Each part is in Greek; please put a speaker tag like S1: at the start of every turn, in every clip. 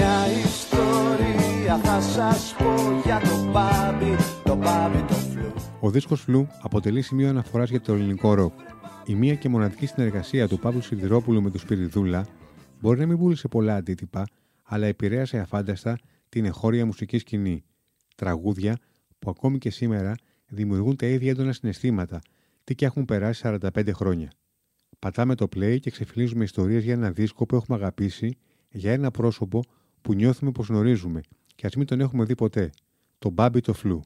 S1: Μια ιστορία θα σας πω για το μπάμπι, το μπάμπι το φλου.
S2: Ο δίσκος Φλου αποτελεί σημείο αναφοράς για το ελληνικό ροκ. Η μία και μοναδική συνεργασία του Παύλου Σιδηρόπουλου με του Σπυριδούλα μπορεί να μην πούλησε πολλά αντίτυπα, αλλά επηρέασε αφάνταστα την εχώρια μουσική σκηνή. Τραγούδια που ακόμη και σήμερα δημιουργούν τα ίδια έντονα συναισθήματα, τι και έχουν περάσει 45 χρόνια. Πατάμε το play και ξεφυλίζουμε ιστορίες για ένα δίσκο που έχουμε αγαπήσει, για ένα πρόσωπο που νιώθουμε πως γνωρίζουμε και ας μην τον έχουμε δει ποτέ. Το Μπάμπι το Φλου.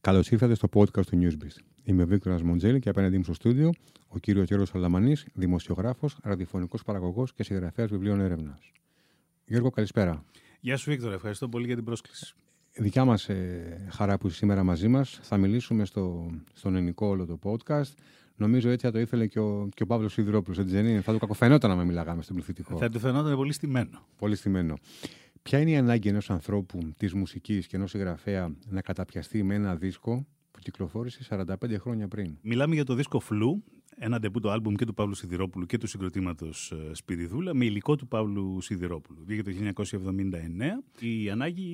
S2: Καλώς ήρθατε στο podcast του Newsbeat. Είμαι ο Βίκτορας Μοντζέλη και απέναντί μου στο στούντιο ο κύριος Γιώργος Αλαμανής, δημοσιογράφος, ραδιοφωνικός παραγωγός και συγγραφέας βιβλίων έρευνας. Γιώργο, καλησπέρα.
S3: Γεια σου, Βίκτορα. Ευχαριστώ πολύ για την πρόσκληση.
S2: Δικιά μας ε, χαρά που είσαι σήμερα μαζί μας. Θα μιλήσουμε στο, στον ελληνικό όλο το podcast. Νομίζω έτσι θα το ήθελε και ο, και ο Παύλος Σιδηρόπουλος, έτσι δεν είναι; Θα του κακοφαινόταν να με μιλάγαμε στον πληθυντικό.
S3: Θα του φαινόταν πολύ στημένο.
S2: Πολύ στημένο. Ποια είναι η ανάγκη ενός ανθρώπου της μουσικής και ενός συγγραφέα να καταπιαστεί με ένα δίσκο που κυκλοφόρησε 45 χρόνια πριν;
S3: Μιλάμε για το δίσκο Φλου, ένα ντεμπούτο άλμπουμ και του Παύλου Σιδηρόπουλου και του συγκροτήματος Σπυριδούλα με υλικό του Παύλου Σιδηρόπουλου. Βγήκε το 1979. Η ανάγκη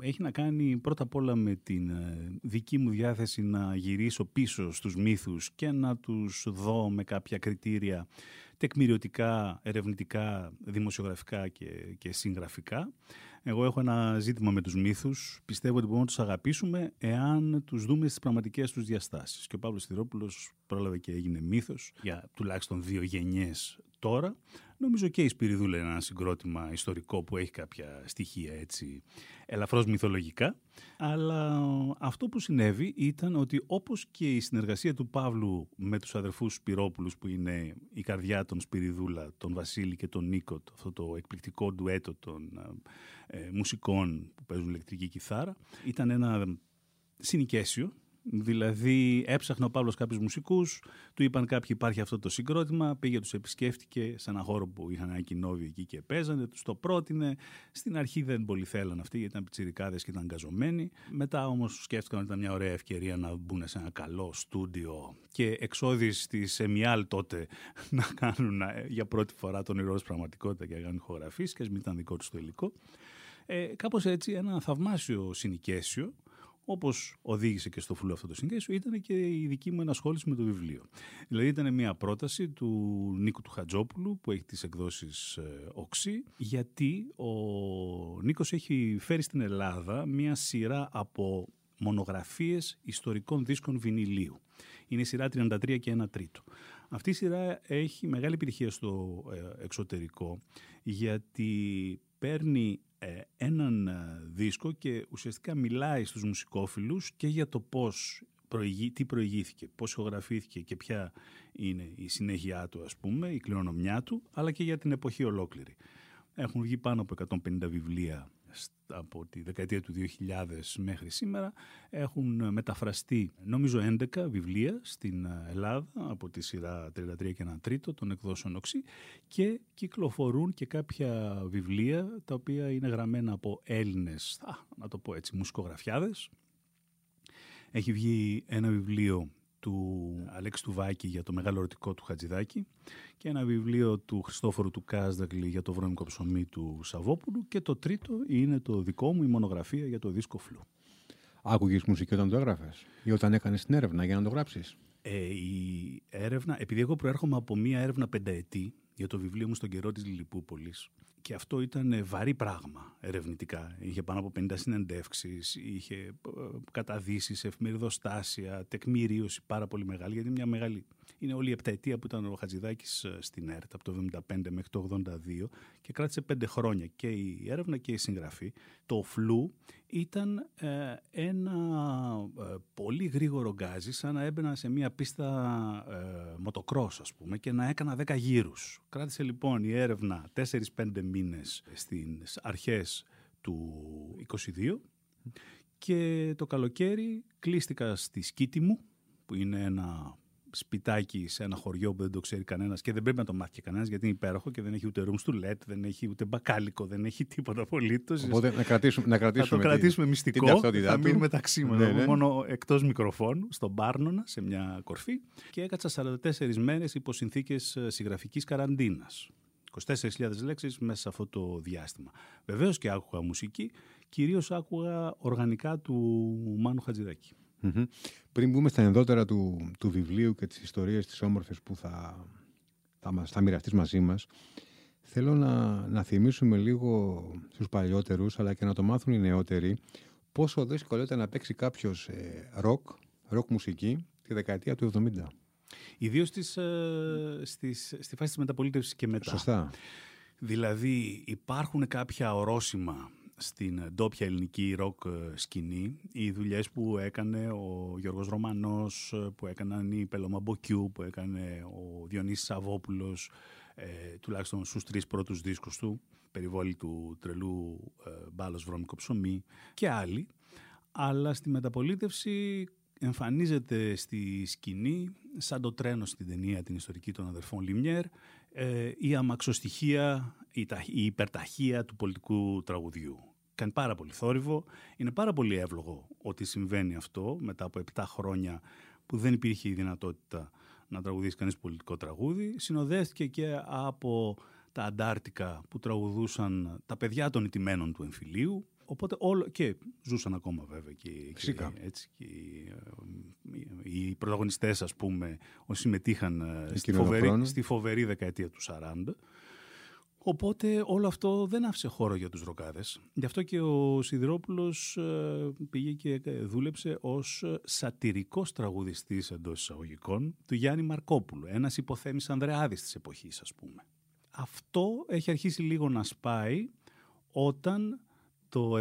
S3: έχει να κάνει πρώτα απ' όλα με την ε, δική μου διάθεση να γυρίσω πίσω στους μύθους και να τους δω με κάποια κριτήρια τεκμηριωτικά, ερευνητικά, δημοσιογραφικά και, και συγγραφικά. Εγώ έχω ένα ζήτημα με τους μύθους. Πιστεύω ότι μπορούμε να τους αγαπήσουμε εάν τους δούμε στις πραγματικές τους διαστάσεις. Και ο Παύλος Σιδηρόπουλος πρόλαβε και έγινε μύθος για τουλάχιστον δύο γενιές τώρα. Νομίζω και η Σπυριδούλα είναι ένα συγκρότημα ιστορικό που έχει κάποια στοιχεία έτσι ελαφρώς μυθολογικά. Αλλά αυτό που συνέβη ήταν ότι όπως και η συνεργασία του Παύλου με τους αδερφούς Σπυρόπουλους που είναι η καρδιά των Σπυριδούλα, τον Βασίλη και τον Νίκο, αυτό το εκπληκτικό ντουέτο των ε, μουσικών που παίζουν ηλεκτρική κιθάρα, ήταν ένα συνοικέσιο Δηλαδή έψαχνε ο Παύλος κάποιους μουσικούς, του είπαν κάποιοι υπάρχει αυτό το συγκρότημα, πήγε τους επισκέφτηκε σε ένα χώρο που είχαν ένα κοινόβιο εκεί και παίζανε, τους το πρότεινε. Στην αρχή δεν πολύ θέλαν αυτοί γιατί ήταν πιτσιρικάδες και ήταν γκαζωμένοι. Μετά όμως σκέφτηκαν ότι ήταν μια ωραία ευκαιρία να μπουν σε ένα καλό στούντιο και εξόδης της Εμιάλ τότε να κάνουν ε, για πρώτη φορά τον ηρώα πραγματικότητας και να κάνουν ηχογραφείς και μην ήταν δικό τους το υλικό. Ε, κάπως έτσι ένα θαυμάσιο συνοικέσιο Όπως οδήγησε και στο φουλό αυτό το συγκέσιο, ήταν και η δική μου ενασχόληση με το βιβλίο. Δηλαδή, ήταν μια πρόταση του Νίκου του Χατζόπουλου, που έχει τις εκδόσεις ε, Οξύ, γιατί ο Νίκος έχει φέρει στην Ελλάδα μια σειρά από μονογραφίες ιστορικών δίσκων βινιλίου. Είναι η σειρά 33 και 1 τρίτο. Αυτή η σειρά έχει μεγάλη επιτυχία στο ε, εξωτερικό γιατί παίρνει ε, έναν ε, δίσκο και ουσιαστικά μιλάει στους μουσικόφιλους και για το πώς προηγεί, τι προηγήθηκε, πώς ηχογραφήθηκε και ποια είναι η συνέχειά του ας πούμε, η κληρονομιά του, αλλά και για την εποχή ολόκληρη. Έχουν βγει πάνω από 150 βιβλία από τη δεκαετία του 2000 μέχρι σήμερα έχουν μεταφραστεί νομίζω 11 βιβλία στην Ελλάδα από τη σειρά 33 και 1 τρίτο των εκδόσεων Οξύ και κυκλοφορούν και κάποια βιβλία τα οποία είναι γραμμένα από Έλληνες, να το πω έτσι, μουσικογραφιάδες. Έχει βγει ένα βιβλίο του Αλέξη Τουβάκη για το μεγάλο ερωτικό του Χατζηδάκη και ένα βιβλίο του Χριστόφορου του Κάσδαγλη για το βρώμικο ψωμί του Σαββόπουλου και το τρίτο είναι το δικό μου η μονογραφία για το δίσκο Φλου.
S2: Άκουγες μουσική όταν το έγραφες ή όταν έκανες την έρευνα για να το γράψεις;
S3: Ε, η έρευνα, επειδή εγώ προέρχομαι από μία έρευνα πενταετή για το βιβλίο μου στον καιρό της Λιλιπούπολης και αυτό ήταν βαρύ πράγμα ερευνητικά. Είχε πάνω από 50 συνεντεύξεις, είχε ε, καταδύσεις, εφημεριδοστάσια, τεκμηρίωση πάρα πολύ μεγάλη, γιατί είναι μια μεγάλη... Είναι όλη η επταετία που ήταν ο Χατζηδάκης ε, στην ΕΡΤ από το 1975 μέχρι το 1982 και κράτησε πέντε χρόνια και η έρευνα και η συγγραφή. Το φλου ήταν ε, ένα πολύ γρήγορο γκάζι σαν να έμπαινα σε μια πίστα ε, μοτοκρός ας πούμε και να έκανα 10 γύρους. Κράτησε λοιπόν η έρευνα 4-5 μήνες στις αρχές του 22 και το καλοκαίρι κλείστηκα στη σκήτη μου που είναι ένα σπιτάκι σε ένα χωριό που δεν το ξέρει κανένας και δεν πρέπει να το μάθει κανένας γιατί είναι υπέροχο και δεν έχει ούτε rooms to let, δεν έχει ούτε μπακάλικο, δεν έχει τίποτα απολύτως.
S2: Οπότε να κρατήσουμε, να κρατήσουμε,
S3: το κρατήσουμε
S2: τη,
S3: μυστικό. θα μείνει μεταξύ μας. Ναι, ναι. Μόνο εκτός μικροφώνου, στον Πάρνονα, σε μια κορφή. Και έκατσα 44 μέρες υπό συνθήκες συγγραφικής καραντίνας. 24.000 λέξεις μέσα σε αυτό το διάστημα. Βεβαίως και άκουγα μουσική, κυρίως άκουγα οργανικά του Μάνου Χατζηδάκη.
S2: Πριν μπούμε στα ενδότερα του, του βιβλίου και τις ιστορίες της όμορφες που θα, θα, μας, θα μοιραστείς μαζί μας, θέλω να, να θυμίσουμε λίγο στους παλιότερους, αλλά και να το μάθουν οι νεότεροι, πόσο δύσκολο ήταν να παίξει κάποιος ε, ροκ, ροκ μουσική, τη δεκαετία του 70.
S3: Ιδίως στις, ε, στις, στη φάση της μεταπολίτευσης και μετά.
S2: Σωστά.
S3: Δηλαδή υπάρχουν κάποια ορόσημα στην ντόπια ελληνική ροκ ε, σκηνή. Οι δουλειές που έκανε ο Γιώργος Ρωμανός, ε, που έκαναν οι Πελόμα Μποκιού, που έκανε ο Διονύσης Σαββόπουλος, ε, τουλάχιστον στους τρεις πρώτους δίσκους του, περιβόλι του τρελού ε, Μπάλλος Βρώμικο ψωμί και άλλοι. Αλλά στη μεταπολίτευση εμφανίζεται στη σκηνή σαν το τρένο στην ταινία την ιστορική των αδερφών Λιμιέρ ε, η αμαξοστοιχεία, η, η υπερταχεία του πολιτικού τραγουδιού. Κάνει πάρα πολύ θόρυβο. Είναι πάρα πολύ εύλογο ότι συμβαίνει αυτό μετά από 7 χρόνια που δεν υπήρχε η δυνατότητα να τραγουδήσει κανείς πολιτικό τραγούδι. Συνοδεύτηκε και από τα αντάρτικα που τραγουδούσαν τα παιδιά των ιτημένων του εμφυλίου Οπότε όλο, και ζούσαν ακόμα βέβαια και, και, έτσι, και οι, οι πρωταγωνιστές ας πούμε όσοι συμμετείχαν ε, στη φοβερή, στη φοβερή δεκαετία του 40. Οπότε όλο αυτό δεν άφησε χώρο για τους ροκάδες. Γι' αυτό και ο Σιδηρόπουλος ε, πήγε και δούλεψε ως σατυρικός τραγουδιστής εντός εισαγωγικών του Γιάννη Μαρκόπουλου, ένας υποθέμης Ανδρεάδης της εποχής ας πούμε. Αυτό έχει αρχίσει λίγο να σπάει όταν το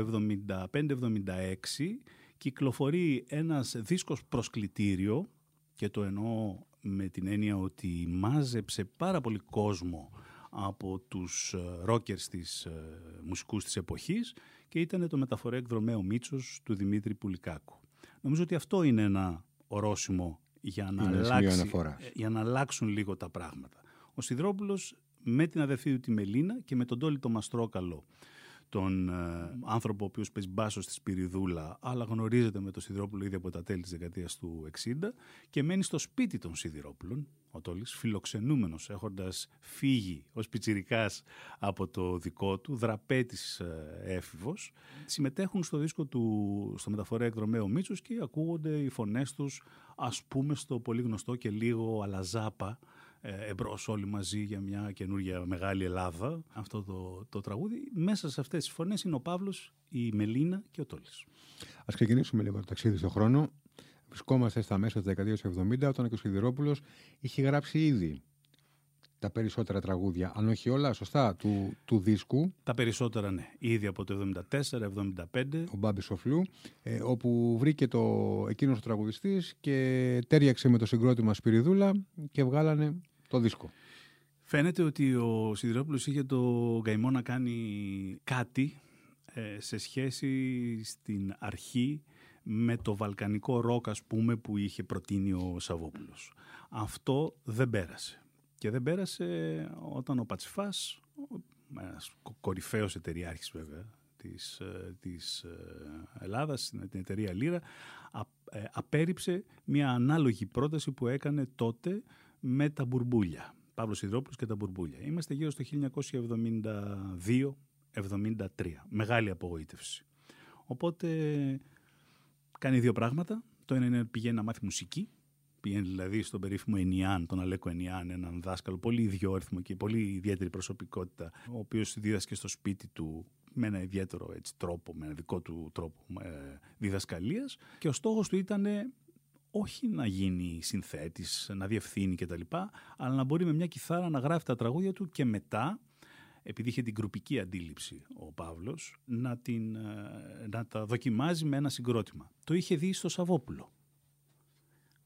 S3: 75-76 κυκλοφορεί ένας δίσκος προσκλητήριο και το εννοώ με την έννοια ότι μάζεψε πάρα πολύ κόσμο από τους ρόκερς της ε, μουσικούς της εποχής και ήταν το μεταφορέ εκδρομέο Μίτσος του Δημήτρη Πουλικάκου. Νομίζω ότι αυτό είναι ένα ορόσημο για να, αλλάξει, ε, για να αλλάξουν λίγο τα πράγματα. Ο Σιδρόπουλος με την αδερφή του τη Μελίνα και με τον Τόλι το Μαστρόκαλο τον ε, άνθρωπο ο οποίος παίζει μπάσο στη Σπυριδούλα αλλά γνωρίζεται με τον Σιδηρόπουλο ήδη από τα τέλη της δεκαετίας του 60 και μένει στο σπίτι των Σιδηρόπουλων ο Τόλης, φιλοξενούμενος έχοντας φύγει ως πιτσιρικάς από το δικό του, δραπέτης ε, έφηβος. Συμμετέχουν στο δίσκο του, στο μεταφορέα εκδρομέο Μίτσος και ακούγονται οι φωνές τους ας πούμε στο πολύ γνωστό και λίγο αλαζάπα ε, εμπρός όλοι μαζί για μια καινούργια μεγάλη Ελλάδα αυτό το, το τραγούδι. Μέσα σε αυτές τις φωνές είναι ο Παύλος, η Μελίνα και ο Τόλης.
S2: Ας ξεκινήσουμε λίγο το ταξίδι στον χρόνο. Βρισκόμαστε στα μέσα της δεκαετίας του 70 όταν ο Σιδηρόπουλος είχε γράψει ήδη τα περισσότερα τραγούδια, αν όχι όλα, σωστά, του, του δίσκου.
S3: Τα περισσότερα, ναι. Ήδη από το 74-75.
S2: Ο Μπάμπη Σοφλού, ε, όπου βρήκε το, εκείνος ο τραγουδιστής και τέριαξε με το συγκρότημα Σπυριδούλα και βγάλανε το δίσκο.
S3: Φαίνεται ότι ο Σιδηρόπουλος είχε το καημό να κάνει κάτι ε, σε σχέση στην αρχή με το βαλκανικό ροκ ας πούμε που είχε προτείνει ο Σαββόπουλος. Αυτό δεν πέρασε. Και δεν πέρασε όταν ο Πατσιφάς, ένας κορυφαίος εταιριάρχης βέβαια, της, ε, της ε, Ελλάδας, την εταιρεία Λύρα, απέριψε μια ανάλογη πρόταση που έκανε τότε με τα μπουρμπούλια. Παύλος Ιδρόπουλος και τα μπουρμπούλια. Είμαστε γύρω στο 1972-73. Μεγάλη απογοήτευση. Οπότε κάνει δύο πράγματα. Το ένα είναι πηγαίνει να μάθει μουσική. Πηγαίνει δηλαδή στον περίφημο Ενιάν, τον Αλέκο Ενιάν, έναν δάσκαλο πολύ ιδιόρυθμο και πολύ ιδιαίτερη προσωπικότητα, ο οποίος δίδασκε στο σπίτι του με ένα ιδιαίτερο έτσι, τρόπο, με ένα δικό του τρόπο ε, διδασκαλίας και ο στόχος του ήταν όχι να γίνει συνθέτης, να διευθύνει κτλ. Αλλά να μπορεί με μια κιθάρα να γράφει τα τραγούδια του και μετά, επειδή είχε την κρουπική αντίληψη ο Παύλος, να, την, ε, να τα δοκιμάζει με ένα συγκρότημα. Το είχε δει στο Σαββόπουλο.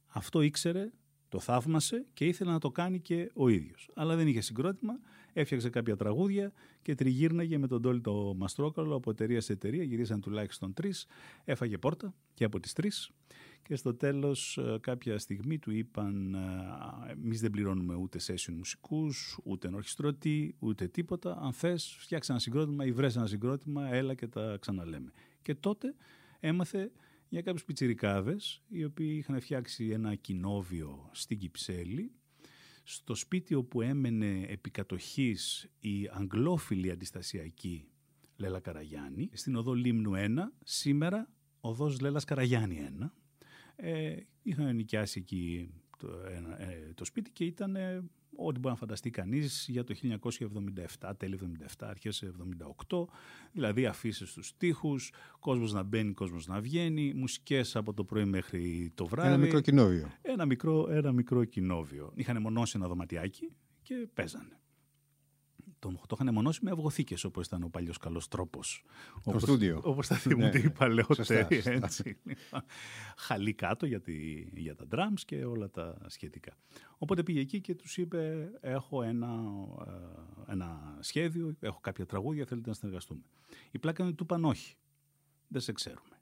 S3: Αυτό ήξερε, το θαύμασε και ήθελε να το κάνει και ο ίδιος. Αλλά δεν είχε συγκρότημα, έφτιαξε κάποια τραγούδια και τριγύρναγε με τον Τόλι το Μαστρόκαλο από εταιρεία σε εταιρεία, γυρίσαν τουλάχιστον τρεις, έφαγε πόρτα και από τις τρεις και στο τέλος ε, κάποια στιγμή του είπαν ε, εμείς δεν πληρώνουμε ούτε session μουσικούς, ούτε ενορχιστρωτή, ούτε τίποτα. Αν θες φτιάξε ένα συγκρότημα ή βρες ένα συγκρότημα, έλα και τα ξαναλέμε. Και τότε έμαθε για κάποιους πιτσιρικάδες οι οποίοι είχαν φτιάξει ένα κοινόβιο στην Κυψέλη Στο σπίτι όπου έμενε επικατοχής η αγγλόφιλη αντιστασιακή Λέλα Καραγιάννη, στην οδό Λίμνου 1, σήμερα οδός Λέλας Καραγιάννη 1. Ε, είχαν νοικιάσει εκεί το, ε, το σπίτι και ήταν ε, ό,τι μπορεί να φανταστεί κανείς για το 1977, τέλη 77, αρχές 78, δηλαδή αφήσεις στους τοίχους, κόσμος να μπαίνει, κόσμος να βγαίνει, μουσικές από το πρωί μέχρι το βράδυ.
S2: Ένα μικρό κοινόβιο.
S3: Ένα μικρό, ένα μικρό κοινόβιο. Είχαν μονώσει ένα δωματιάκι και παίζανε το, το είχαν μονώσει με αυγοθήκες όπως ήταν ο παλιός καλός τρόπος.
S2: Το στούντιο.
S3: Όπως θα θυμούνται οι παλαιότεροι. Χαλί κάτω για, τη, για τα drums και όλα τα σχετικά. Οπότε πήγε εκεί και τους είπε: Έχω ένα, ε, ένα σχέδιο, έχω κάποια τραγούδια, θέλετε να συνεργαστούμε. Η πλάκα είναι του είπαν όχι. Δεν σε ξέρουμε.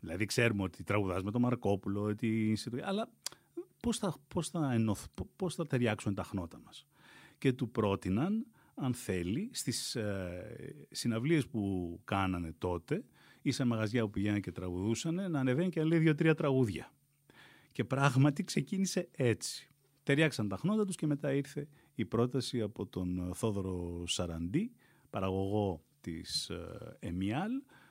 S3: Δηλαδή, ξέρουμε ότι τραγουδάς με τον Μαρκόπουλο, ότι... αλλά πώς θα, πώς, θα ενωθ, πώς θα ταιριάξουν τα χνότα μας. Και του πρότειναν αν θέλει, στις ε, συναυλίες που κάνανε τότε ή σε μαγαζιά που πηγαίνανε και τραγουδούσαν, να ανεβαίνει και να λέει δύο-τρία τραγούδια. Και πράγματι ξεκίνησε έτσι. Ταιριάξαν τα χνότα τους και μετά ήρθε η πρόταση από τον Θόδωρο Σαραντή, παραγωγό της ε, ΕΜΙΑΛ,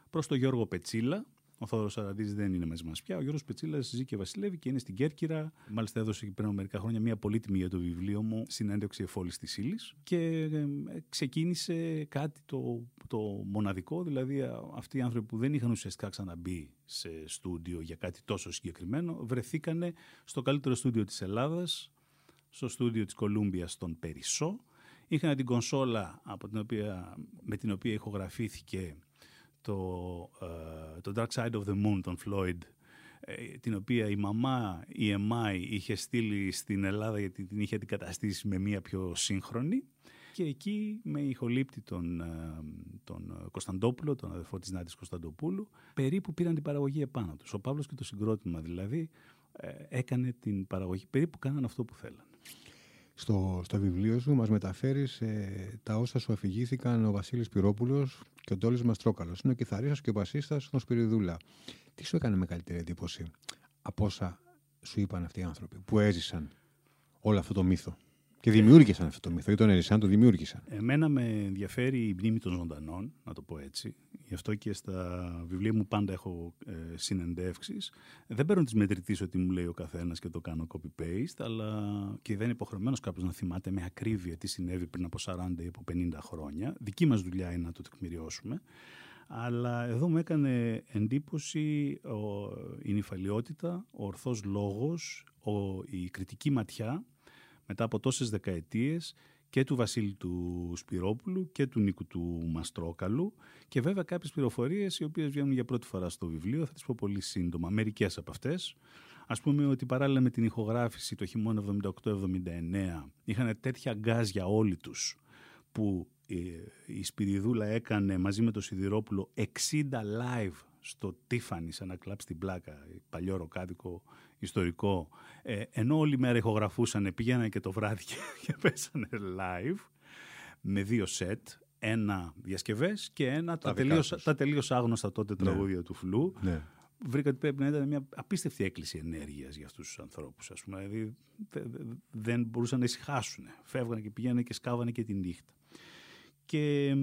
S3: προς τον Γιώργο Πετσίλα, ο Θόδωρος Αραντή δεν είναι μαζί μας πια. Ο Γιώργος Πετσίλας ζει και βασιλεύει και είναι στην Κέρκυρα. Μάλιστα, έδωσε πριν από μερικά χρόνια μια πολύτιμη για το βιβλίο μου συνέντευξη εφόλης της ύλης. Και ε, ξεκίνησε κάτι το, το μοναδικό, δηλαδή αυτοί οι άνθρωποι που δεν είχαν ουσιαστικά ξαναμπεί σε στούντιο για κάτι τόσο συγκεκριμένο, βρεθήκανε στο καλύτερο στούντιο της Ελλάδας, στο στούντιο της Κολούμπιας στον Περισσό. Είχαν την κονσόλα από την οποία, με την οποία ηχογραφήθηκε το, uh, το Dark Side of the Moon των Floyd ε, την οποία η μαμά, η EMI, είχε στείλει στην Ελλάδα γιατί την είχε αντικαταστήσει με μία πιο σύγχρονη και εκεί με ηχολήπτη τον, ε, τον Κωνσταντόπουλο, τον αδερφό της Νάτης Κωνσταντοπούλου, περίπου πήραν την παραγωγή επάνω τους. Ο Παύλος και το συγκρότημα δηλαδή έκανε την παραγωγή, περίπου κάναν αυτό που θέλαν.
S2: Στο, στο βιβλίο σου μας μεταφέρεις ε, τα όσα σου αφηγήθηκαν ο Βασίλης Πυρόπουλος και ο Ντόλης Μαστρόκαλος. Είναι ο κιθαρίστας και ο μπασίστας των Σπυριδούλα. Τι σου έκανε μεγαλύτερη εντύπωση από όσα σου είπαν αυτοί οι άνθρωποι που έζησαν όλο αυτό το μύθο; Και δημιούργησαν αυτό το μύθο, ή τον έζησαν, το δημιούργησαν.
S3: Εμένα με ενδιαφέρει η μνήμη των ζωντανών, να το πω έτσι. Γι' αυτό και στα βιβλία μου πάντα έχω ε, συνεντεύξεις. Δεν παίρνω τις μετρητής ότι μου λέει ο καθένας και το κάνω copy-paste, αλλά και δεν είναι υποχρεωμένος κάποιος να θυμάται με ακρίβεια τι συνέβη πριν από 40 ή από 50 χρόνια. Δική μας δουλειά είναι να το τεκμηριώσουμε. Αλλά εδώ μου έκανε εντύπωση ο, η νυφαλιότητα, ο ορθός λόγος, ο, η κριτική ματιά μετά από τόσες δεκαετίες και του Βασίλη του Σπυρόπουλου και του Νίκου του Μαστρόκαλου και βέβαια κάποιες πληροφορίες οι οποίες βγαίνουν για πρώτη φορά στο βιβλίο, θα τις πω πολύ σύντομα, μερικές από αυτές. Ας πούμε ότι παράλληλα με την ηχογράφηση το χειμώνα 78-79 είχαν τέτοια γκάζια όλοι τους που η Σπυριδούλα έκανε μαζί με τον Σιδηρόπουλο 60 live στο Τίφανη, σε ένα κλαμπ στην Πλάκα, παλιό ροκάδικο ιστορικό, ε, ενώ όλη μέρα ηχογραφούσαν, πήγαιναν και το βράδυ και, και πέσανε live με δύο σετ, ένα διασκευές και ένα τα, τελείως, τα τελείως άγνωστα τότε ναι. τραγούδια του Φλού. Ναι. Βρήκα ότι πρέπει να ήταν μια απίστευτη έκκληση ενέργειας για αυτούς τους ανθρώπους. Δηλαδή δεν μπορούσαν να ησυχάσουν. Φεύγανε και πηγαίνανε και σκάβανε και τη νύχτα. Και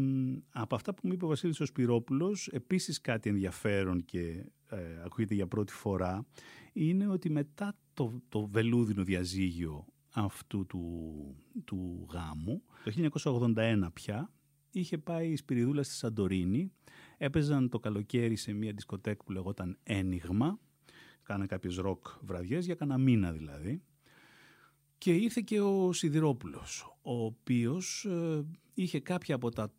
S3: από αυτά που μου είπε ο Βασίλης ο Σπυρόπουλος, επίσης κάτι ενδιαφέρον και ε, ακούγεται για πρώτη φορά, είναι ότι μετά το, το βελούδινο διαζύγιο αυτού του, του γάμου, το 1981 πια, είχε πάει η Σπυριδούλα στη Σαντορίνη, έπαιζαν το καλοκαίρι σε μια δισκοτέκ που λεγόταν Ένιγμα, κάνανε κάποιες ροκ βραδιές, για κανένα μήνα δηλαδή, και ήρθε και ο Σιδηρόπουλος, ο οποίος ε, είχε κάποια από τα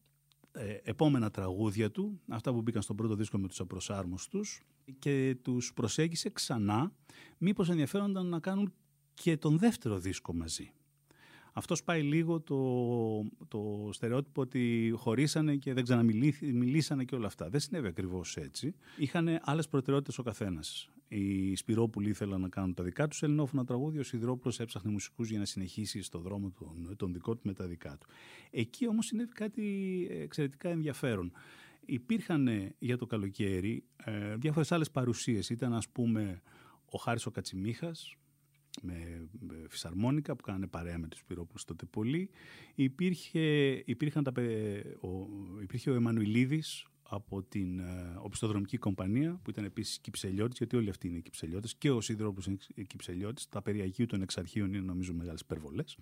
S3: ε, επόμενα τραγούδια του, αυτά που μπήκαν στον πρώτο δίσκο με τους απροσάρμοστους και τους προσέγγισε ξανά μήπως ενδιαφέρονταν να κάνουν και τον δεύτερο δίσκο μαζί. Αυτός πάει λίγο το, το στερεότυπο ότι χωρίσανε και δεν ξαναμιλήσανε και όλα αυτά. Δεν συνέβη ακριβώς έτσι. Είχαν άλλες προτεραιότητες ο καθένας. Οι Σπυρόπουλοι ήθελαν να κάνουν τα δικά τους ελληνόφωνα τραγούδια. Ο Σιδηρόπουλος έψαχνε μουσικούς για να συνεχίσει στο δρόμο τον, τον δικό του με τα δικά του. Εκεί όμως συνέβη κάτι εξαιρετικά ενδιαφέρον. Υπήρχαν για το καλοκαίρι ε, διάφορες άλλες παρουσίες. Ήταν, ας πούμε, ο Χάρης ο Κατσιμίχας, με φυσαρμόνικα που κάνανε παρέα με τους Πυρόπουλους τότε πολύ. Υπήρχε, υπήρχαν τα, ο, υπήρχε ο Εμμανουιλίδης από την ε, οπισθοδρομική κομπανία που ήταν επίσης κυψελιώτης γιατί όλοι αυτοί είναι κυψελιώτες και ο Σιδηρόπουλος είναι κυψελιώτης τα περί των εξαρχείων είναι νομίζω μεγάλες υπερβολές.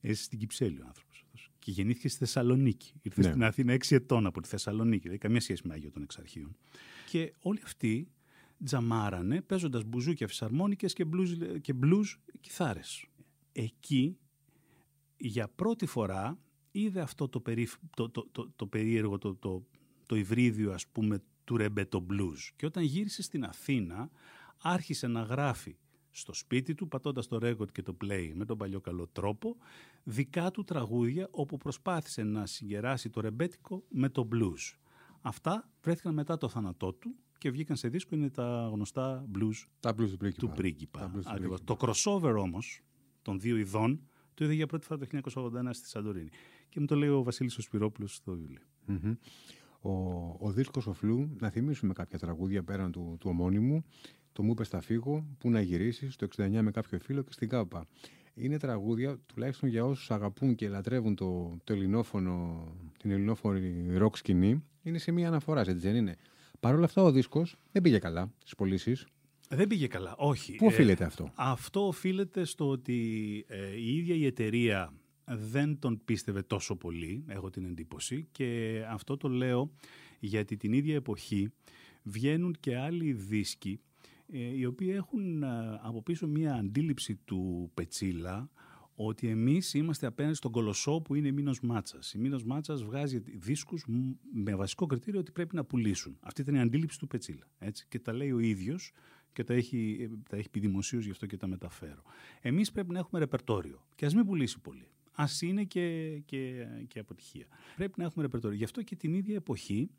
S3: Ε, στην Κυψέλη ο άνθρωπος και γεννήθηκε στη Θεσσαλονίκη. Ήρθε ναι. στην Αθήνα έξι ετών από τη Θεσσαλονίκη. Δηλαδή καμία σχέση με Άγιο των Εξαρχείων. Και όλοι αυτοί τζαμάρανε παίζοντας μπουζούκια φυσαρμόνικες και μπλουζ, και μπλουζ κιθάρες. Εκεί για πρώτη φορά είδε αυτό το, περί, το, το, το, το περίεργο, το, το, το υβρίδιο ας πούμε του ρεμπέτο μπλουζ. Και όταν γύρισε στην Αθήνα άρχισε να γράφει στο σπίτι του, πατώντας το ρέκορτ και το play με τον παλιό καλό τρόπο, δικά του τραγούδια όπου προσπάθησε να συγκεράσει το ρεμπέτικο με το blues. Αυτά βρέθηκαν μετά το θάνατό του και βγήκαν σε δίσκο είναι τα γνωστά blues,
S2: τα blues του πρίγκιπα.
S3: Του πρίγκιπα. Το crossover όμως των δύο ειδών το είδε για πρώτη φορά το 1981 στη Σαντορίνη. Και μου το λέει ο Βασίλης ο Σπυρόπουλος στο βιβλίο.
S2: Mm-hmm. Ο, ο δίσκος ο Φλού, να θυμίσουμε κάποια τραγούδια πέραν του, του ομώνυμου, το «Μου είπες θα φύγω», «Πού να γυρίσεις», το 69 με κάποιο φίλο και στην ΚΑΠΑ. Είναι τραγούδια, τουλάχιστον για όσους αγαπούν και λατρεύουν το, το ελληνόφωνο, την ελληνόφωνη ροκ σκηνή, είναι σε μία αναφορά, έτσι δεν είναι; Παρ' όλα αυτά ο δίσκος δεν πήγε καλά στις πωλήσεις.
S3: Δεν πήγε καλά, όχι.
S2: Πού οφείλεται ε, αυτό;
S3: Αυτό οφείλεται στο ότι ε, η ίδια η εταιρεία δεν τον πίστευε τόσο πολύ, έχω την εντύπωση, και αυτό το λέω γιατί την ίδια εποχή βγαίνουν και άλλοι δίσκοι ε, οι οποίοι έχουν ε, από πίσω μία αντίληψη του Πετσίλα ότι εμείς είμαστε απέναντι στον κολοσσό που είναι Μήνος Μάτσας. Η Μήνος Μάτσας βγάζει δίσκους με βασικό κριτήριο ότι πρέπει να πουλήσουν. Αυτή ήταν η αντίληψη του Πετσίλα. Έτσι, και τα λέει ο ίδιος και τα έχει, τα έχει πει δημοσίως, γι' αυτό και τα μεταφέρω. Εμείς πρέπει να έχουμε ρεπερτόριο και ας μην πουλήσει πολύ. Α είναι και, και, και αποτυχία. Πρέπει να έχουμε ρεπερτόριο. Γι' αυτό και την ίδια εποχή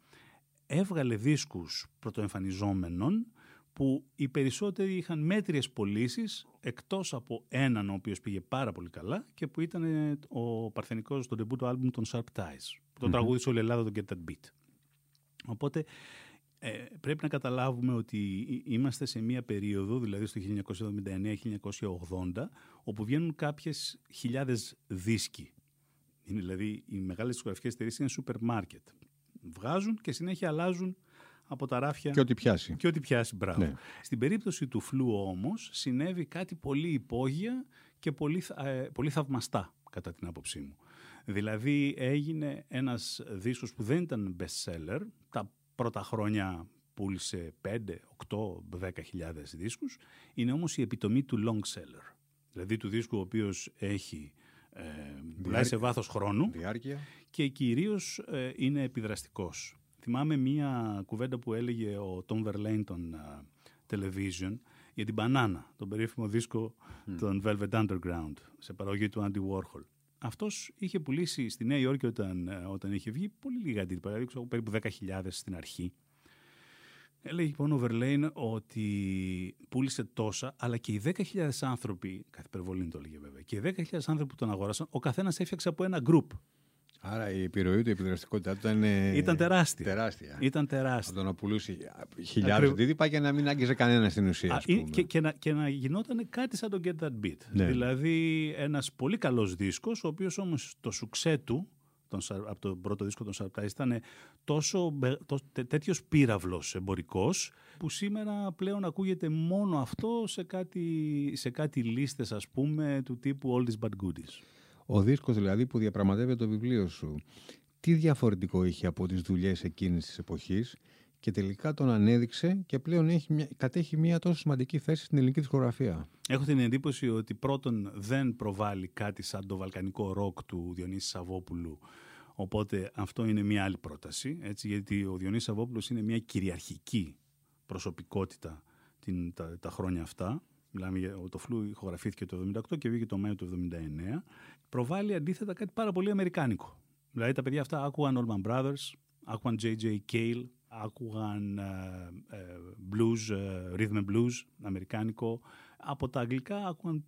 S3: έβγαλε δίσκους πρωτοεμφανιζόμενων που οι περισσότεροι είχαν μέτριες πωλήσεις εκτός από έναν ο οποίος πήγε πάρα πολύ καλά και που ήταν ε, ο παρθενικός στο debut του άλμπουμ των Sharp Ties. Που τον τραγούδισε όλη η Ελλάδα τον Get That Beat. Οπότε ε, πρέπει να καταλάβουμε ότι είμαστε σε μία περίοδο, δηλαδή στο 1979-1980, όπου βγαίνουν κάποιες χιλιάδες δίσκοι. Είναι, δηλαδή οι μεγάλες δισκογραφικές εταιρείες είναι σούπερ μάρκετ. Βγάζουν και συνέχεια αλλάζουν από τα ράφια.
S2: Και ό,τι πιάσει.
S3: Και ό,τι πιάσει, μπράβο. Ναι. Στην περίπτωση του φλού όμως συνέβη κάτι πολύ υπόγεια και πολύ, ε, πολύ θαυμαστά κατά την άποψή μου. Δηλαδή έγινε ένας δίσκος που δεν ήταν best seller, τα πρώτα χρόνια πούλησε 5, 8, 10 χιλιάδες δίσκους, είναι όμως η επιτομή του long seller. Δηλαδή του δίσκου ο οποίος έχει ε, πουλάει σε βάθος χρόνου
S2: Διάρκεια.
S3: και κυρίως ε, είναι επιδραστικός. Θυμάμαι μία κουβέντα που έλεγε ο Τόμ Verlaine των uh, Television για την Μπανάνα, τον περίφημο δίσκο mm. των Velvet Underground, σε παραγωγή του Andy Warhol. Αυτός είχε πουλήσει στη Νέα Υόρκη όταν, ε, όταν είχε βγει πολύ λίγα αντίτυπα, δηλαδή περίπου 10.000 στην αρχή. Έλεγε λοιπόν ο Verlaine ότι πούλησε τόσα, αλλά και οι 10.000 άνθρωποι, κάθε υπερβολή το έλεγε βέβαια, και οι 10.000 άνθρωποι που τον αγόρασαν, ο καθένας έφτιαξε από ένα γκρουπ.
S2: Άρα η επιρροή του, η επιδραστικότητά του ήταν. Ε,
S3: ήταν τεράστια.
S2: τεράστια.
S3: Ήταν τεράστια.
S2: Από το να πουλούσε χιλιάδε δίδυπα και να μην άγγιζε κανένας στην ουσία. Α,
S3: και, και, να, και να γινόταν κάτι σαν το Get That Beat. Ναι. Δηλαδή ένας πολύ καλός δίσκος, ο οποίος όμως το σουξέ του τον, από τον πρώτο δίσκο των Surprise ήταν τόσο, τό, τέτοιος πύραυλος εμπορικός που σήμερα πλέον ακούγεται μόνο αυτό σε κάτι, σε κάτι λίστες ας πούμε του τύπου All These Bad Goodies.
S2: Ο δίσκος δηλαδή που διαπραγματεύεται το βιβλίο σου, τι διαφορετικό είχε από τις δουλειές εκείνης της εποχής και τελικά τον ανέδειξε και πλέον έχει μια, κατέχει μια τόσο σημαντική θέση στην ελληνική δισκογραφία;
S3: Έχω την εντύπωση ότι πρώτον δεν προβάλλει κάτι σαν το βαλκανικό ροκ του Διονύσης Σαββόπουλου Οπότε αυτό είναι μια άλλη πρόταση, έτσι, γιατί ο Διονύσης Σαββόπουλος είναι μια κυριαρχική προσωπικότητα την, τα, τα χρόνια αυτά Μιλάμε για το φλού ηχογραφήθηκε το 1978 και βγήκε το Μάιο του 1979. Προβάλλει αντίθετα κάτι πάρα πολύ αμερικάνικο. Δηλαδή τα παιδιά αυτά άκουγαν Allman Brothers, άκουγαν J.J. Cale, άκουγαν uh, uh, blues, uh, rhythm and blues, αμερικάνικο. Από τα αγγλικά άκουγαν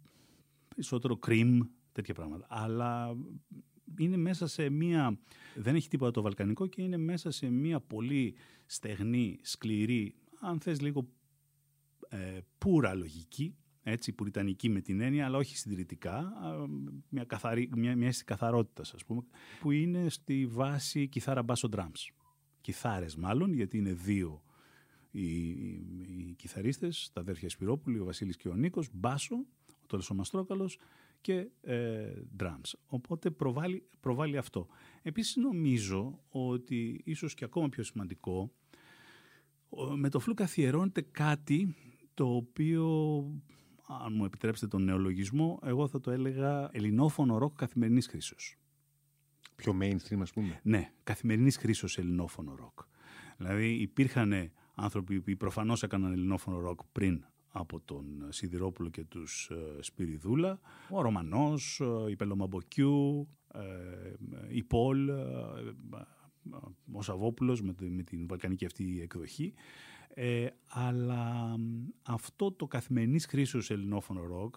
S3: περισσότερο cream, τέτοια πράγματα. Αλλά είναι μέσα σε μία, δεν έχει τίποτα το βαλκανικό και είναι μέσα σε μία πολύ στεγνή, σκληρή, αν θες λίγο ε, πουρα λογική, έτσι, πουριτανική με την έννοια, αλλά όχι συντηρητικά, μια, καθαρή, μια, μια αίσθηση καθαρότητας, ας πούμε, που είναι στη βάση κιθάρα μπάσο drums. Κιθάρες μάλλον, γιατί είναι δύο οι, οι, κιθαρίστες, τα αδέρφια Σπυρόπουλοι, ο Βασίλης και ο Νίκος, μπάσο, ο Τόλος ο Μαστρόκαλος και ε, drums. Οπότε προβάλλει, προβάλλει αυτό. Επίσης νομίζω ότι ίσως και ακόμα πιο σημαντικό, με το φλου καθιερώνεται κάτι το οποίο αν μου επιτρέψετε τον νεολογισμό, εγώ θα το έλεγα ελληνόφωνο ροκ καθημερινής χρήσεως.
S2: Πιο mainstream, ας πούμε.
S3: Ναι, καθημερινής χρήσεως ελληνόφωνο ροκ. Δηλαδή υπήρχαν άνθρωποι που προφανώς έκαναν ελληνόφωνο ροκ πριν από τον Σιδηρόπουλο και τους ε, Σπυριδούλα, ο Ρωμανός, ε, οι Πελόμα Μποκιού, ε, οι Poll, ο Σαββόπουλος με, με την βαλκανική αυτή εκδοχή. Ε, αλλά αυτό το καθημερινής χρήσεως ελληνόφωνο ροκ,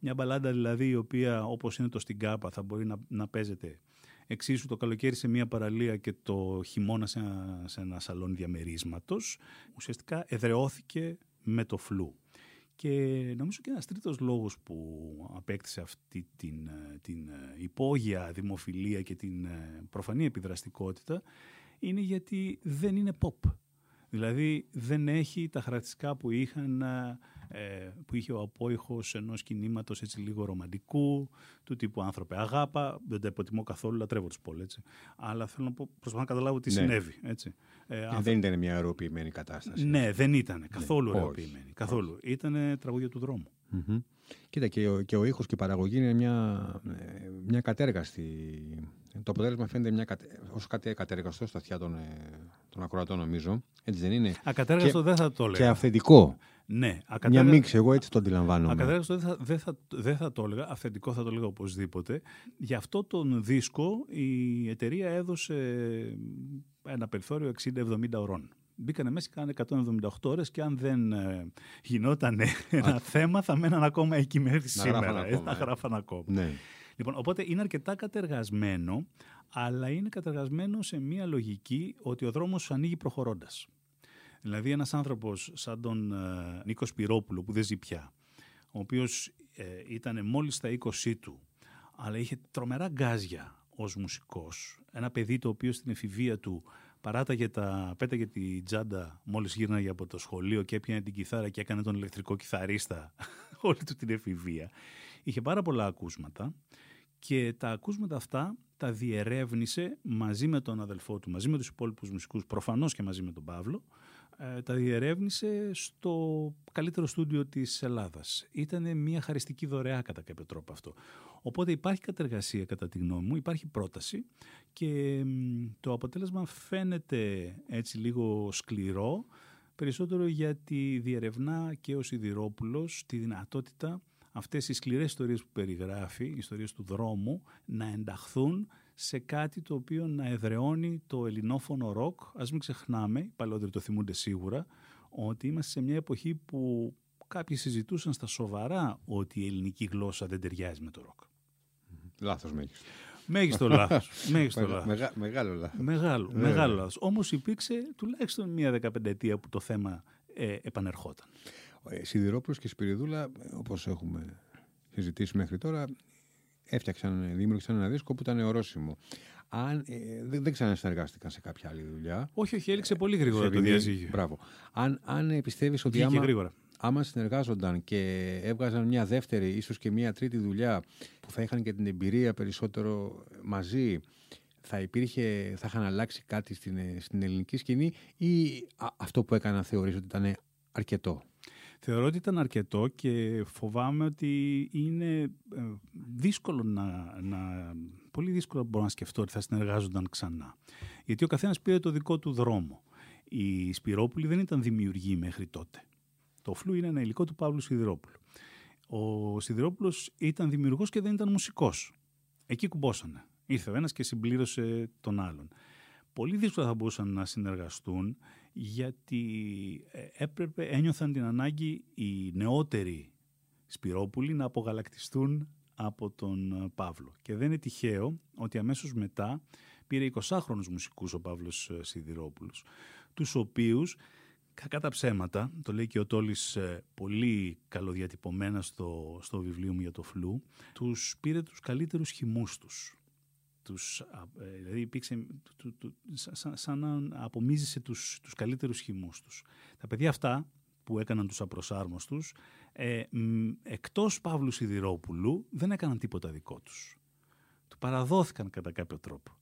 S3: μια μπαλάντα δηλαδή η οποία όπως είναι το στην Κάπα θα μπορεί να, να παίζεται εξίσου το καλοκαίρι σε μια παραλία και το χειμώνα σε ένα, σε ένα σαλόν διαμερίσματος, ουσιαστικά εδρεώθηκε με το φλού. Και νομίζω και ένας τρίτος λόγος που απέκτησε αυτή την, την υπόγεια δημοφιλία και την προφανή επιδραστικότητα είναι γιατί δεν είναι pop. Δηλαδή δεν έχει τα χαρακτηριστικά που, είχαν, ε, που είχε ο απόϊχος ενός κινήματος έτσι λίγο ρομαντικού, του τύπου άνθρωπε αγάπα, δεν τα υποτιμώ καθόλου, λατρεύω τους πόλ, έτσι. Αλλά θέλω να πω, προσπαθώ να καταλάβω τι ναι. συνέβη, έτσι.
S2: Ε, ε, δεν ήταν μια αεροποιημένη κατάσταση.
S3: Ναι, δεν ήταν ναι. καθόλου ναι. καθόλου. Ήταν τραγούδια του δρόμου.
S2: Mm-hmm. Κοίτα, και ο, και ο ήχος και η παραγωγή είναι μια, ε, μια κατέργαστη. Το αποτέλεσμα φαίνεται μια, ως κάτι κατέργαστο στα αυτιά των, ε, των ακροατών, νομίζω. Έτσι δεν είναι;
S3: Ακατέργαστο δεν θα το έλεγα.
S2: Και αυθεντικό.
S3: Ναι,
S2: Μια μίξη, εγώ έτσι το αντιλαμβάνομαι.
S3: Ακατέργαστο δεν θα, δεν, θα, δεν θα το έλεγα, αυθεντικό θα το έλεγα οπωσδήποτε. Γι' αυτό τον δίσκο η εταιρεία έδωσε ένα περιθώριο 60-70 ωρών μπήκανε μέσα και κάνανε 178 ώρες και αν δεν ε, γινόταν ένα θέμα θα μέναν ακόμα εκεί μέχρι σήμερα. Ε, θα ε. γράφαν ακόμα.
S2: Ναι.
S3: Λοιπόν, οπότε είναι αρκετά κατεργασμένο, αλλά είναι κατεργασμένο σε μια λογική ότι ο δρόμος σου ανοίγει προχωρώντας. Δηλαδή ένας άνθρωπος σαν τον ε, Νίκος Σπυρόπουλο που δεν ζει πια, ο οποίος ε, ήταν μόλις στα 20 του, αλλά είχε τρομερά γκάζια ως μουσικός. Ένα παιδί το οποίο στην εφηβεία του παράταγε τα, πέταγε τη τζάντα μόλις γύρναγε από το σχολείο και έπιανε την κιθάρα και έκανε τον ηλεκτρικό κιθαρίστα όλη του την εφηβεία. Είχε πάρα πολλά ακούσματα και τα ακούσματα αυτά τα διερεύνησε μαζί με τον αδελφό του, μαζί με τους υπόλοιπους μουσικούς, προφανώς και μαζί με τον Παύλο, ε, τα διερεύνησε στο καλύτερο στούντιο της Ελλάδας. Ήταν μια χαριστική δωρεά κατά κάποιο τρόπο αυτό. Οπότε υπάρχει κατεργασία κατά τη γνώμη μου, υπάρχει πρόταση και το αποτέλεσμα φαίνεται έτσι λίγο σκληρό, περισσότερο γιατί διερευνά και ο Σιδηρόπουλος τη δυνατότητα αυτές οι σκληρές ιστορίες που περιγράφει, οι ιστορίες του δρόμου, να ενταχθούν σε κάτι το οποίο να εδραιώνει το ελληνόφωνο ροκ. Ας μην ξεχνάμε, οι παλαιότεροι το θυμούνται σίγουρα, ότι είμαστε σε μια εποχή που κάποιοι συζητούσαν στα σοβαρά ότι η ελληνική γλώσσα δεν ταιριάζει με το ροκ.
S2: Λάθος μέγιστο.
S3: Μέγιστο λάθος. Μέγιστο λάθος.
S2: Μεγά, μεγάλο λάθος.
S3: Μεγάλο, ε. μεγάλο λάθος. Όμως υπήρξε τουλάχιστον μία δεκαπενταετία που το θέμα ε, επανερχόταν.
S2: Ε, Σιδηρόπουλος και Σπυριδούλα, όπως έχουμε συζητήσει μέχρι τώρα, έφτιαξαν, δημιούργησαν ένα δίσκο που ήταν ορόσημο. Αν, ε, δεν, δεν ξανασυνεργάστηκαν σε κάποια άλλη δουλειά.
S3: Όχι, όχι, έληξε πολύ γρήγορα το διαζύγιο.
S2: Μπράβο. Αν, αν πιστεύεις ότι άμα, γρήγορα. άμα συνεργάζονταν και έβγαζαν μια δεύτερη, ίσως και μια τρίτη δουλειά που θα είχαν και την εμπειρία περισσότερο μαζί, θα υπήρχε, θα είχαν αλλάξει κάτι στην, στην ελληνική σκηνή ή αυτό που έκαναν θεωρείς ότι ήταν αρκετό;
S3: Θεωρώ ότι ήταν αρκετό και φοβάμαι ότι είναι ε, δύσκολο να, να πολύ δύσκολο μπορώ να σκεφτώ ότι θα συνεργάζονταν ξανά. Γιατί ο καθένας πήρε το δικό του δρόμο. Οι Σπυρόπουλοι δεν ήταν δημιουργοί μέχρι τότε. Το φλού είναι ένα υλικό του Παύλου Σιδηρόπουλου. Ο Σιδηρόπουλος ήταν δημιουργός και δεν ήταν μουσικός. Εκεί κουμπόσανε. Ήρθε ο ένας και συμπλήρωσε τον άλλον. Πολύ δύσκολα θα μπορούσαν να συνεργαστούν γιατί ε, έπρεπε, ένιωθαν την ανάγκη οι νεότεροι Σπυρόπουλοι να απογαλακτιστούν από τον ε, Παύλο. Και δεν είναι τυχαίο ότι αμέσως μετά πήρε 20χρονους μουσικούς ο Παύλος ε, Σιδηρόπουλος, τους οποίους Κακά τα ψέματα, το λέει και ο Τόλης ε, πολύ καλοδιατυπωμένα στο, στο βιβλίο μου για το φλού, τους πήρε τους καλύτερους χυμούς τους. Τους, ε, δηλαδή υπήρξε του, του, σαν, σαν να απομίζησε τους, τους καλύτερους χυμούς τους. Τα παιδιά αυτά που έκαναν τους απροσάρμοστους, ε, εκτός Παύλου Σιδηρόπουλου δεν έκαναν τίποτα δικό τους. Του παραδόθηκαν κατά κάποιο τρόπο.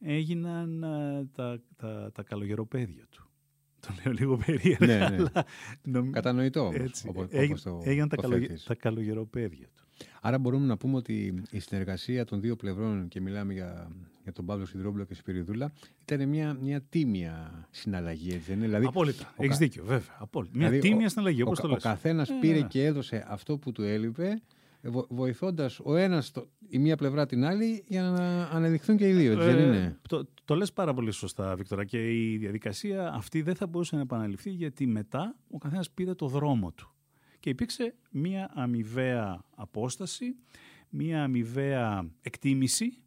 S3: Έγιναν ε, τα, τα, τα καλογεροπαίδια του. Το λέω λίγο περίεργα,
S2: Ναι, ναι.
S3: αλλά... νομ-
S2: Κατανοητό όμως,
S3: έτσι,
S2: όπως,
S3: έγι-
S2: όπως το,
S3: έγιναν τα,
S2: το
S3: καλογε-
S2: θέτεις.
S3: τα καλογεροπαίδια του.
S2: Άρα μπορούμε να πούμε ότι η συνεργασία των δύο πλευρών και μιλάμε για, για τον Παύλο Σιδηρόπουλο και Σπυριδούλα ήταν μια, μια τίμια συναλλαγή, έτσι δεν είναι; Δηλαδή,
S3: Απόλυτα.
S2: ο
S3: Έχεις
S2: κα-
S3: δίκιο, βέβαια. Απόλυτα. Μια
S2: δηλαδή,
S3: τίμια
S2: ο-
S3: συναλλαγή,
S2: ο,
S3: όπω το
S2: κα- ο
S3: λες.
S2: καθένας
S3: Ε,
S2: πήρε
S3: ναι.
S2: και έδωσε αυτό που του έλειπε, βο, βοηθώντας ο ένας το- η μία πλευρά την άλλη για να αναδειχθούν και οι δύο, έτσι δεν
S3: Ε,
S2: είναι;
S3: Το, το λες πάρα πολύ σωστά, Βίκτορα. Και η διαδικασία αυτή δεν θα μπορούσε να επαναληφθεί γιατί μετά ο καθένας πήρε το δρόμο του. Και υπήρξε μία αμοιβαία απόσταση, μία αμοιβαία εκτίμηση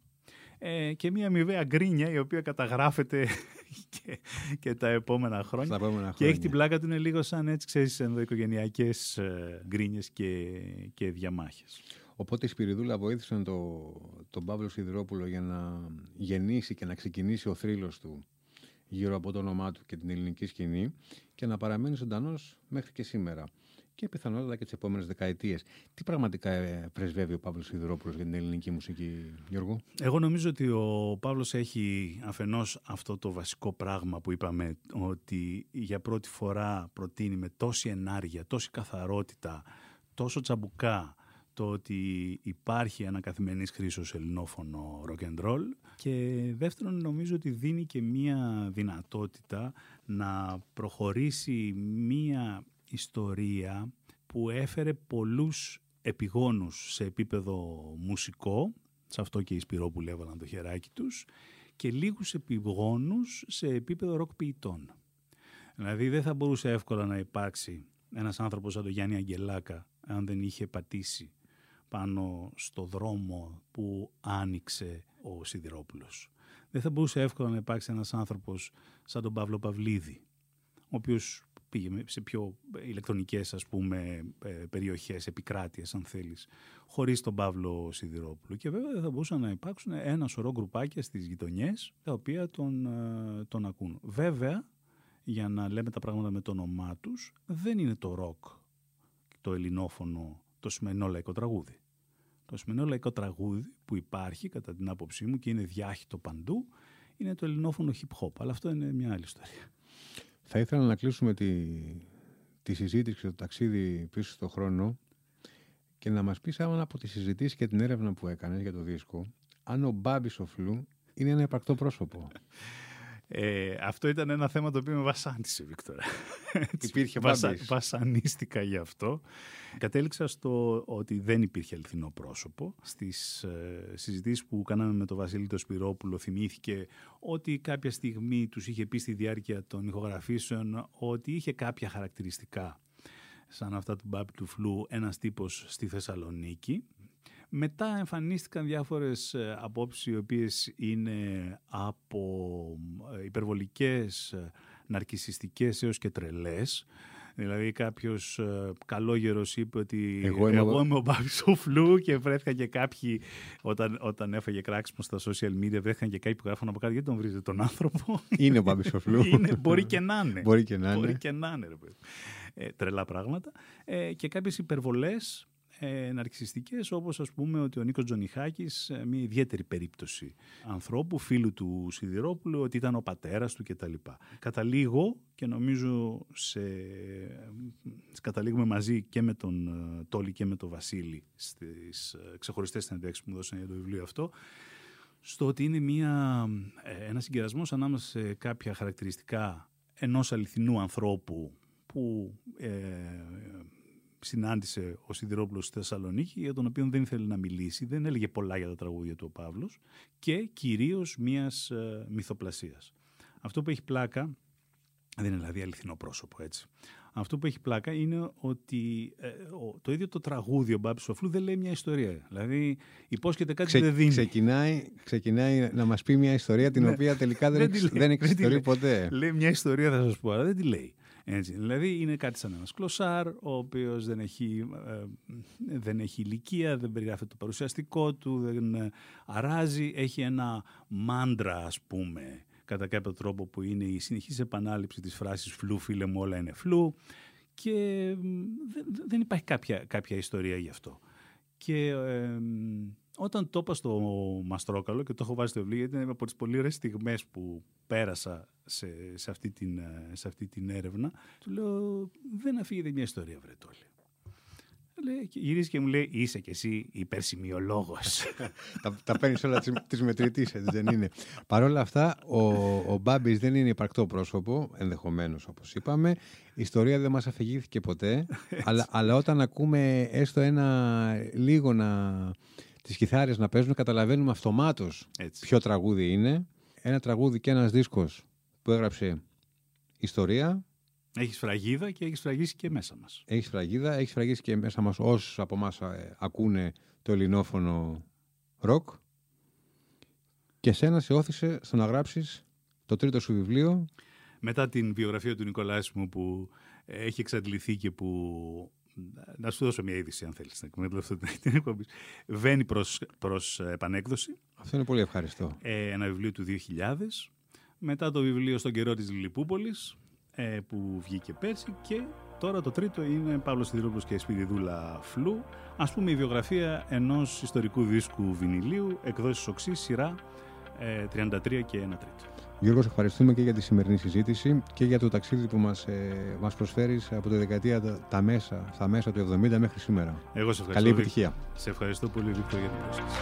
S3: ε, και μία αμοιβαία γκρίνια η οποία καταγράφεται και, και τα επόμενα χρόνια.
S2: Στα επόμενα
S3: Και
S2: χρόνια.
S3: έχει την πλάκα του είναι λίγο σαν έτσι, ξέρεις, ενδοοικογενειακές ε, γκρίνιες και, και διαμάχες.
S2: Οπότε η Σπυριδούλα βοήθησαν το, τον Παύλο Σιδηρόπουλο για να γεννήσει και να ξεκινήσει ο θρύλος του γύρω από το όνομά του και την ελληνική σκηνή και να παραμένει ζωντανός μέχρι και σήμερα. Και πιθανότατα και τις επόμενες δεκαετίες. Τι πραγματικά ε, πρεσβεύει ο Παύλος Σιδηρόπουλος για την ελληνική μουσική, Γιώργο;
S3: Εγώ νομίζω ότι ο Παύλος έχει αφενός αυτό το βασικό πράγμα που είπαμε ότι για πρώτη φορά προτείνει με τόση ενάργεια, τόση καθαρότητα, τόσο τσαμπουκά το ότι υπάρχει ένα καθημερινής χρήσεως ελληνόφωνο rock and roll και δεύτερον νομίζω ότι δίνει και μία δυνατότητα να προχωρήσει μία ιστορία που έφερε πολλούς επιγόνους σε επίπεδο μουσικό, σε αυτό και οι Σπυρόπουλοι έβαλαν το χεράκι τους, και λίγους επιγόνους σε επίπεδο ροκ ποιητών. Δηλαδή δεν θα μπορούσε εύκολα να υπάρξει ένας άνθρωπος σαν τον Γιάννη Αγγελάκα αν δεν είχε πατήσει πάνω στο δρόμο που άνοιξε ο Σιδηρόπουλος. Δεν θα μπορούσε εύκολα να υπάρξει ένας άνθρωπος σαν τον Παύλο Παυλίδη, ο οποίος πήγε σε πιο ηλεκτρονικές ας πούμε ε, περιοχές, επικράτειες αν θέλεις, χωρίς τον Παύλο Σιδηρόπουλο. Και βέβαια δεν θα μπορούσαν να υπάρξουν ένα σωρό γκρουπάκια στις γειτονιές τα οποία τον, ε, τον ακούν. Βέβαια, για να λέμε τα πράγματα με το όνομά τους, δεν είναι το ροκ, το ελληνόφωνο, το σημερινό λαϊκό τραγούδι. Το σημερινό λαϊκό τραγούδι που υπάρχει κατά την άποψή μου και είναι διάχυτο παντού, είναι το ελληνόφωνο hip hop. Αλλά αυτό είναι μια άλλη ιστορία.
S2: Θα ήθελα να κλείσουμε τη, τη συζήτηση και το ταξίδι πίσω στο χρόνο και να μας πεις άμα από τη συζήτηση και την έρευνα που έκανες για το δίσκο αν ο Μπάμπης ο Φλου είναι ένα υπαρκτό πρόσωπο.
S3: Ε, αυτό ήταν ένα θέμα το οποίο με βασάνισε, Βίκτορα. Έτσι,
S2: Υπήρχε
S3: βασα-
S2: Μπάμπης.
S3: Βασανίστηκα γι' αυτό. Κατέληξα στο ότι δεν υπήρχε αληθινό πρόσωπο. Στις ε, συζητήσεις που κάναμε με τον Βασίλη το Σπυρόπουλο θυμήθηκε ότι κάποια στιγμή τους είχε πει στη διάρκεια των ηχογραφήσεων ότι είχε κάποια χαρακτηριστικά σαν αυτά του Μπάμπη του Φλου ένας τύπος στη Θεσσαλονίκη. Μετά εμφανίστηκαν διάφορες ε, απόψεις οι οποίες είναι από ε, υπερβολικές, ε, ναρκισιστικές έως και τρελές. Δηλαδή κάποιος ε, καλόγερος είπε ότι
S2: Εγώ είμαι ο-
S3: ο Μπάμπης ο Φλου και βρέθηκαν και κάποιοι όταν, όταν έφαγε κράξιμο στα social media βρέθηκαν και κάποιοι που γράφουν από κάτω γιατί τον βρίζετε τον άνθρωπο;
S2: είναι ο Μπάμπης ο Φλου.
S3: είναι, μπορεί και να είναι.
S2: Μπορεί και να
S3: Μπορεί
S2: είναι.
S3: και να είναι, ρε παιδί. Ε, τρελά πράγματα. Ε, και κάποιες υπερβολές ε, ναρκισιστικές, όπως ας πούμε ότι ο Νίκος Τζονιχάκης, ε, μια ιδιαίτερη περίπτωση ανθρώπου, φίλου του Σιδηρόπουλου, ότι ήταν ο πατέρας του κτλ. Καταλήγω και νομίζω σε, καταλήγουμε μαζί και με τον ε, Τόλι και με τον Βασίλη στις ε, ξεχωριστές συνεντεύξεις που μου δώσαν για το βιβλίο αυτό, στο ότι είναι μια, ε, ένας συγκερασμός ανάμεσα σε κάποια χαρακτηριστικά ενός αληθινού ανθρώπου που ε, συνάντησε ο Σιδηρόπουλος στη Θεσσαλονίκη για τον οποίο δεν ήθελε να μιλήσει, δεν έλεγε πολλά για τα τραγούδια του ο Παύλος και κυρίως μιας ε, μυθοπλασίας. Αυτό που έχει πλάκα, δεν είναι δηλαδή αληθινό πρόσωπο έτσι, αυτό που έχει πλάκα είναι ότι ε, ο- το ίδιο το τραγούδι ο Μπάμπης Σοφλού δεν λέει μια ιστορία. Δηλαδή υπόσχεται κάτι
S2: Ξε-
S3: που δεν δίνει.
S2: ξεκινάει, ξεκινάει να μας πει μια ιστορία την
S3: Ναι.
S2: οποία τελικά δεν,
S3: Δεν
S2: εξ-
S3: τη λέει,
S2: δεν
S3: δεν τη
S2: εξιστορεί
S3: λέει.
S2: ποτέ.
S3: Λέει μια ιστορία θα σας πω, αλλά δεν τη λέει. Έτσι, δηλαδή είναι κάτι σαν ένας κλωσάρ, ο οποίος δεν έχει, ε, δεν έχει ηλικία, δεν περιγράφει το παρουσιαστικό του, δεν ε, αράζει, έχει ένα μάντρα ας πούμε, κατά κάποιο τρόπο που είναι η συνεχής επανάληψη της φράσης «φλού φίλε μου όλα είναι φλού» και δεν υπάρχει κάποια, κάποια ιστορία γι' αυτό. Και όταν το είπα στο Μαστρόκαλο και το έχω βάσει στο βιβλίο, γιατί είναι από τις πολύ ωραίες στιγμές που πέρασα σε, σε, αυτή την, σε αυτή την έρευνα, του λέω: Δεν αφήγεται μια ιστορία, βρε το Λέει, και γυρίζει και μου λέει: Είσαι κι εσύ υπερσημειολόγος.
S2: τα τα παίρνεις όλα τη μετρητής, έτσι δεν είναι. Παρ' όλα αυτά, ο, ο Μπάμπης δεν είναι υπαρκτό πρόσωπο, ενδεχομένως όπως είπαμε. Η ιστορία δεν μας αφηγήθηκε ποτέ. αλλά, αλλά όταν ακούμε έστω ένα λίγο να τις κιθάρες να παίζουν, καταλαβαίνουμε αυτομάτως ποιο τραγούδι είναι. Ένα τραγούδι και ένας δίσκος που έγραψε ιστορία.
S3: Έχει φραγίδα και έχει φραγίσει και μέσα μας.
S2: Έχει φραγίδα, έχει φραγίσει και μέσα μας όσους από εμάς ε, ακούνε το ελληνόφωνο ροκ. Και σένα σε όθησε στο να γράψεις το τρίτο σου βιβλίο.
S3: Μετά την βιογραφία του Νικολάσιμου που έχει εξαντληθεί και που να σου δώσω μια είδηση, αν θέλεις να εκμεταλλευτώ την εκπομπή. Βαίνει προς επανέκδοση.
S2: Αυτό είναι πολύ ευχαριστώ.
S3: Ε, ένα βιβλίο του 2000. Μετά το βιβλίο στον καιρό της Λιλιπούπολη, ε, που βγήκε πέρσι. Και τώρα το τρίτο είναι Παύλος Σιδηρόπουλος και Σπυριδούλα Φλού. Α πούμε η βιογραφία ενός ιστορικού δίσκου βινιλίου, εκδόσεις οξύ, σειρά 33 ε, και 1 τρίτο.
S2: Γιώργος, ευχαριστούμε και για τη σημερινή συζήτηση και για το ταξίδι που μας, ε, μας προσφέρεις από τη δεκαετία τα, τα μέσα, στα μέσα του 70 μέχρι σήμερα.
S3: Εγώ σε ευχαριστώ.
S2: Καλή επιτυχία.
S3: Σε ευχαριστώ πολύ, Βίκτο, για την πρόσκληση.